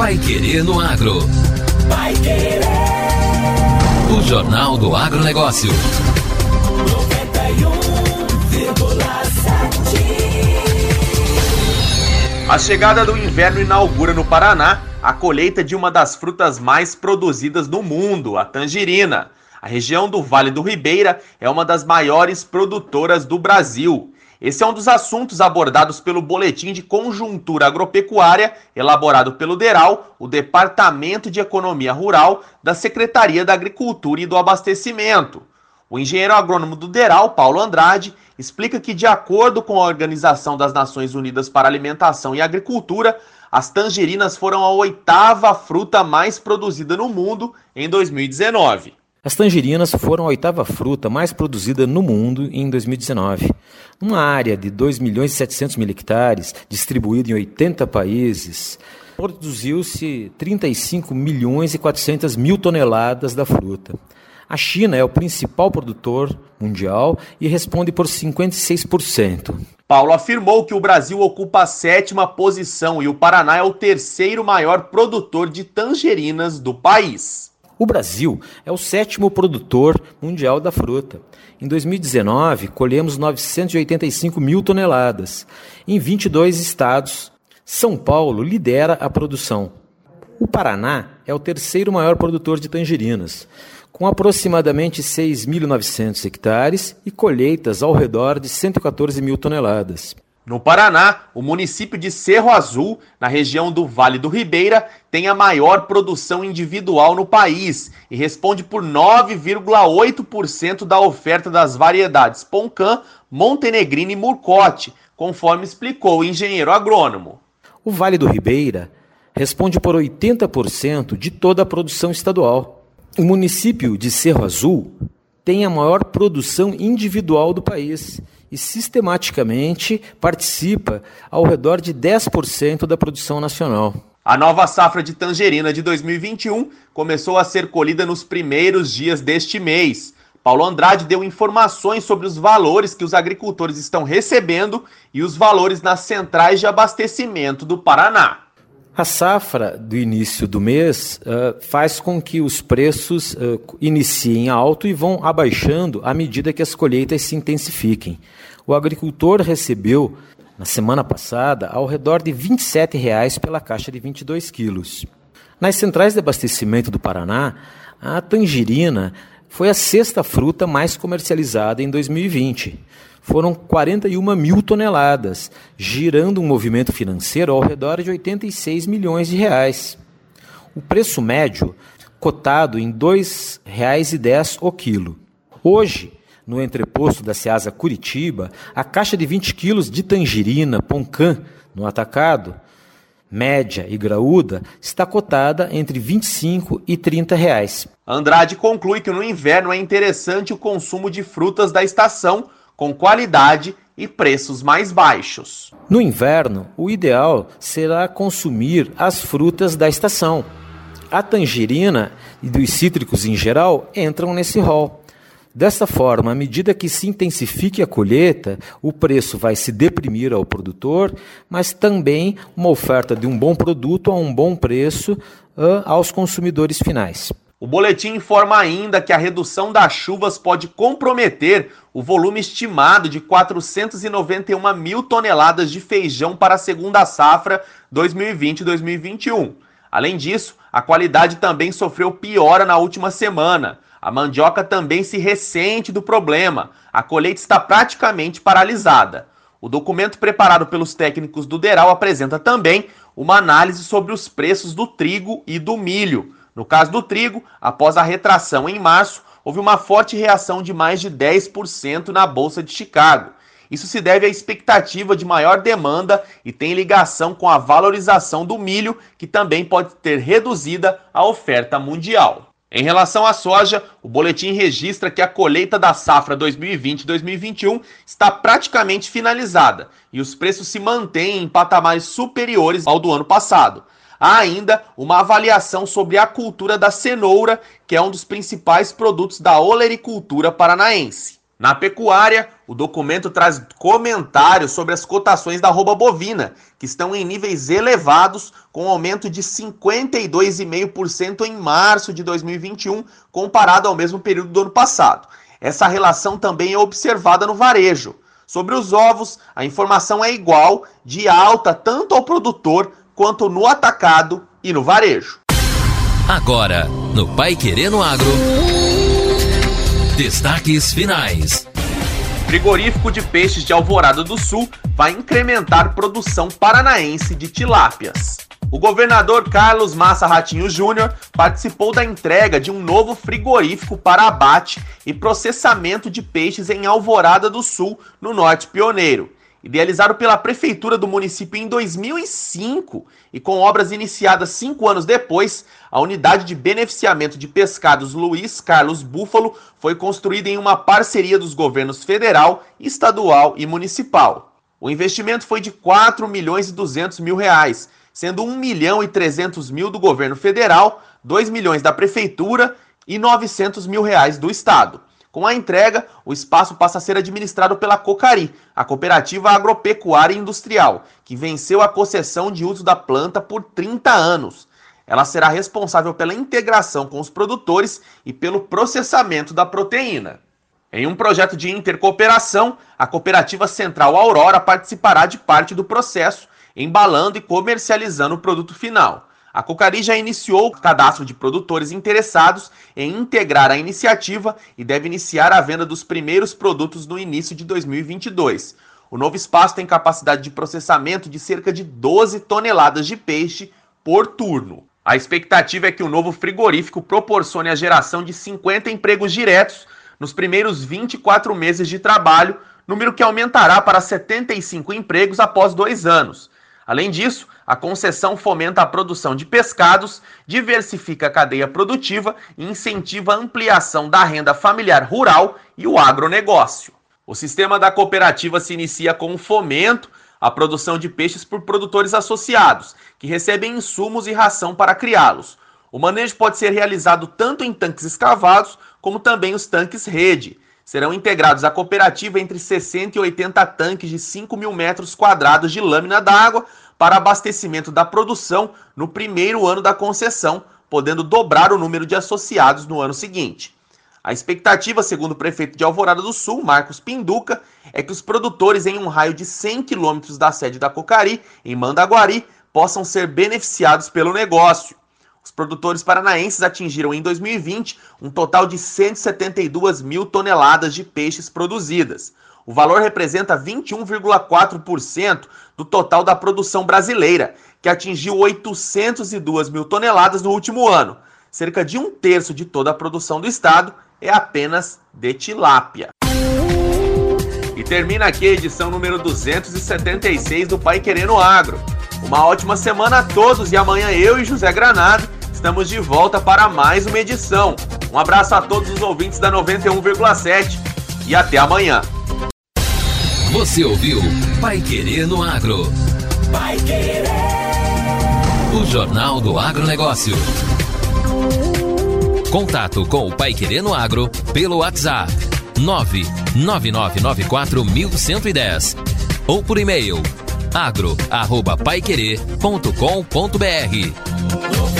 Pai Querer no Agro. Pai Querer. O Jornal do Agronegócio. 91,7. A chegada do inverno inaugura no Paraná a colheita de uma das frutas mais produzidas no mundo, a tangerina. A região do Vale do Ribeira é uma das maiores produtoras do Brasil. Esse é um dos assuntos abordados pelo Boletim de Conjuntura Agropecuária, elaborado pelo DERAL, o Departamento de Economia Rural da Secretaria da Agricultura e do Abastecimento. O engenheiro agrônomo do DERAL, Paulo Andrade, explica que, de acordo com a Organização das Nações Unidas para Alimentação e Agricultura, as tangerinas foram a oitava fruta mais produzida no mundo em 2019. As tangerinas foram a oitava fruta mais produzida no mundo em 2019. Numa área de 2 milhões e 700 mil hectares, distribuída em 80 países, produziu-se 35 milhões e 400 mil toneladas da fruta. A China é o principal produtor mundial e responde por 56%. Paulo afirmou que o Brasil ocupa a sétima posição e o Paraná é o terceiro maior produtor de tangerinas do país. O Brasil é o sétimo produtor mundial da fruta. Em 2019, colhemos 985 mil toneladas em 22 estados. São Paulo lidera a produção. O Paraná é o terceiro maior produtor de tangerinas, com aproximadamente 6.900 hectares e colheitas ao redor de 114 mil toneladas. No Paraná, o município de Cerro Azul, na região do Vale do Ribeira, tem a maior produção individual no país e responde por 9,8% da oferta das variedades Poncã, Montenegrino e Murcote, conforme explicou o engenheiro agrônomo. O Vale do Ribeira responde por 80% de toda a produção estadual. O município de Cerro Azul tem a maior produção individual do país e sistematicamente participa ao redor de 10% da produção nacional. A nova safra de tangerina de 2021 começou a ser colhida nos primeiros dias deste mês. Paulo Andrade deu informações sobre os valores que os agricultores estão recebendo e os valores nas centrais de abastecimento do Paraná. A safra do início do mês uh, faz com que os preços uh, iniciem alto e vão abaixando à medida que as colheitas se intensifiquem. O agricultor recebeu, na semana passada, ao redor de 27 reais pela caixa de 22 quilos. Nas centrais de abastecimento do Paraná, a tangerina foi a sexta fruta mais comercializada em 2020 foram 41 mil toneladas, girando um movimento financeiro ao redor de 86 milhões de reais. O preço médio cotado em R$ 2,10 o quilo. Hoje, no entreposto da Ceasa Curitiba, a caixa de 20 quilos de tangerina Poncã no atacado, média e graúda, está cotada entre 25 e 30 reais. Andrade conclui que no inverno é interessante o consumo de frutas da estação com qualidade e preços mais baixos. No inverno, o ideal será consumir as frutas da estação. A tangerina e dos cítricos em geral entram nesse rol. Dessa forma, à medida que se intensifique a colheita, o preço vai se deprimir ao produtor, mas também uma oferta de um bom produto a um bom preço uh, aos consumidores finais. O boletim informa ainda que a redução das chuvas pode comprometer o volume estimado de 491 mil toneladas de feijão para a segunda safra 2020-2021. Além disso, a qualidade também sofreu piora na última semana. A mandioca também se ressente do problema. A colheita está praticamente paralisada. O documento preparado pelos técnicos do Deral apresenta também uma análise sobre os preços do trigo e do milho. No caso do trigo, após a retração em março, houve uma forte reação de mais de 10% na Bolsa de Chicago. Isso se deve à expectativa de maior demanda e tem ligação com a valorização do milho, que também pode ter reduzida a oferta mundial. Em relação à soja, o boletim registra que a colheita da safra 2020-2021 está praticamente finalizada e os preços se mantêm em patamares superiores ao do ano passado. Há ainda uma avaliação sobre a cultura da cenoura, que é um dos principais produtos da olericultura paranaense. Na pecuária, o documento traz comentários sobre as cotações da rouba bovina, que estão em níveis elevados, com aumento de 52,5% em março de 2021, comparado ao mesmo período do ano passado. Essa relação também é observada no varejo. Sobre os ovos, a informação é igual, de alta tanto ao produtor quanto no atacado e no varejo. Agora, no Pai Querendo Agro. Destaques finais. Frigorífico de peixes de Alvorada do Sul vai incrementar produção paranaense de tilápias. O governador Carlos Massa Ratinho Júnior participou da entrega de um novo frigorífico para abate e processamento de peixes em Alvorada do Sul, no Norte Pioneiro. Idealizado pela prefeitura do município em 2005 e com obras iniciadas cinco anos depois, a unidade de beneficiamento de pescados Luiz Carlos Búfalo foi construída em uma parceria dos governos federal, estadual e municipal. O investimento foi de 4 milhões e 200 mil reais, sendo 1 milhão e 300 mil do governo federal, 2 milhões da prefeitura e 900 mil reais do estado. Com a entrega, o espaço passa a ser administrado pela Cocari, a Cooperativa Agropecuária Industrial, que venceu a concessão de uso da planta por 30 anos. Ela será responsável pela integração com os produtores e pelo processamento da proteína. Em um projeto de intercooperação, a Cooperativa Central Aurora participará de parte do processo, embalando e comercializando o produto final. A Cocari já iniciou o cadastro de produtores interessados em integrar a iniciativa e deve iniciar a venda dos primeiros produtos no início de 2022. O novo espaço tem capacidade de processamento de cerca de 12 toneladas de peixe por turno. A expectativa é que o novo frigorífico proporcione a geração de 50 empregos diretos nos primeiros 24 meses de trabalho, número que aumentará para 75 empregos após dois anos. Além disso, a concessão fomenta a produção de pescados, diversifica a cadeia produtiva e incentiva a ampliação da renda familiar rural e o agronegócio. O sistema da cooperativa se inicia com o fomento à produção de peixes por produtores associados, que recebem insumos e ração para criá-los. O manejo pode ser realizado tanto em tanques escavados, como também os tanques rede. Serão integrados à cooperativa entre 60 e 80 tanques de 5 mil metros quadrados de lâmina d'água para abastecimento da produção no primeiro ano da concessão, podendo dobrar o número de associados no ano seguinte. A expectativa, segundo o prefeito de Alvorada do Sul, Marcos Pinduca, é que os produtores em um raio de 100 quilômetros da sede da Cocari, em Mandaguari, possam ser beneficiados pelo negócio. Os produtores paranaenses atingiram em 2020 um total de 172 mil toneladas de peixes produzidas. O valor representa 21,4% do total da produção brasileira, que atingiu 802 mil toneladas no último ano. Cerca de um terço de toda a produção do estado é apenas de tilápia. E termina aqui a edição número 276 do Pai Querendo Agro. Uma ótima semana a todos e amanhã eu e José Granado estamos de volta para mais uma edição. Um abraço a todos os ouvintes da 91,7 e até amanhã. Você ouviu Pai Querer no Agro. Pai Querer. O Jornal do Agronegócio. Contato com o Pai Querer no Agro pelo WhatsApp 999941110 ou por e-mail agro@paiquerer.com.br.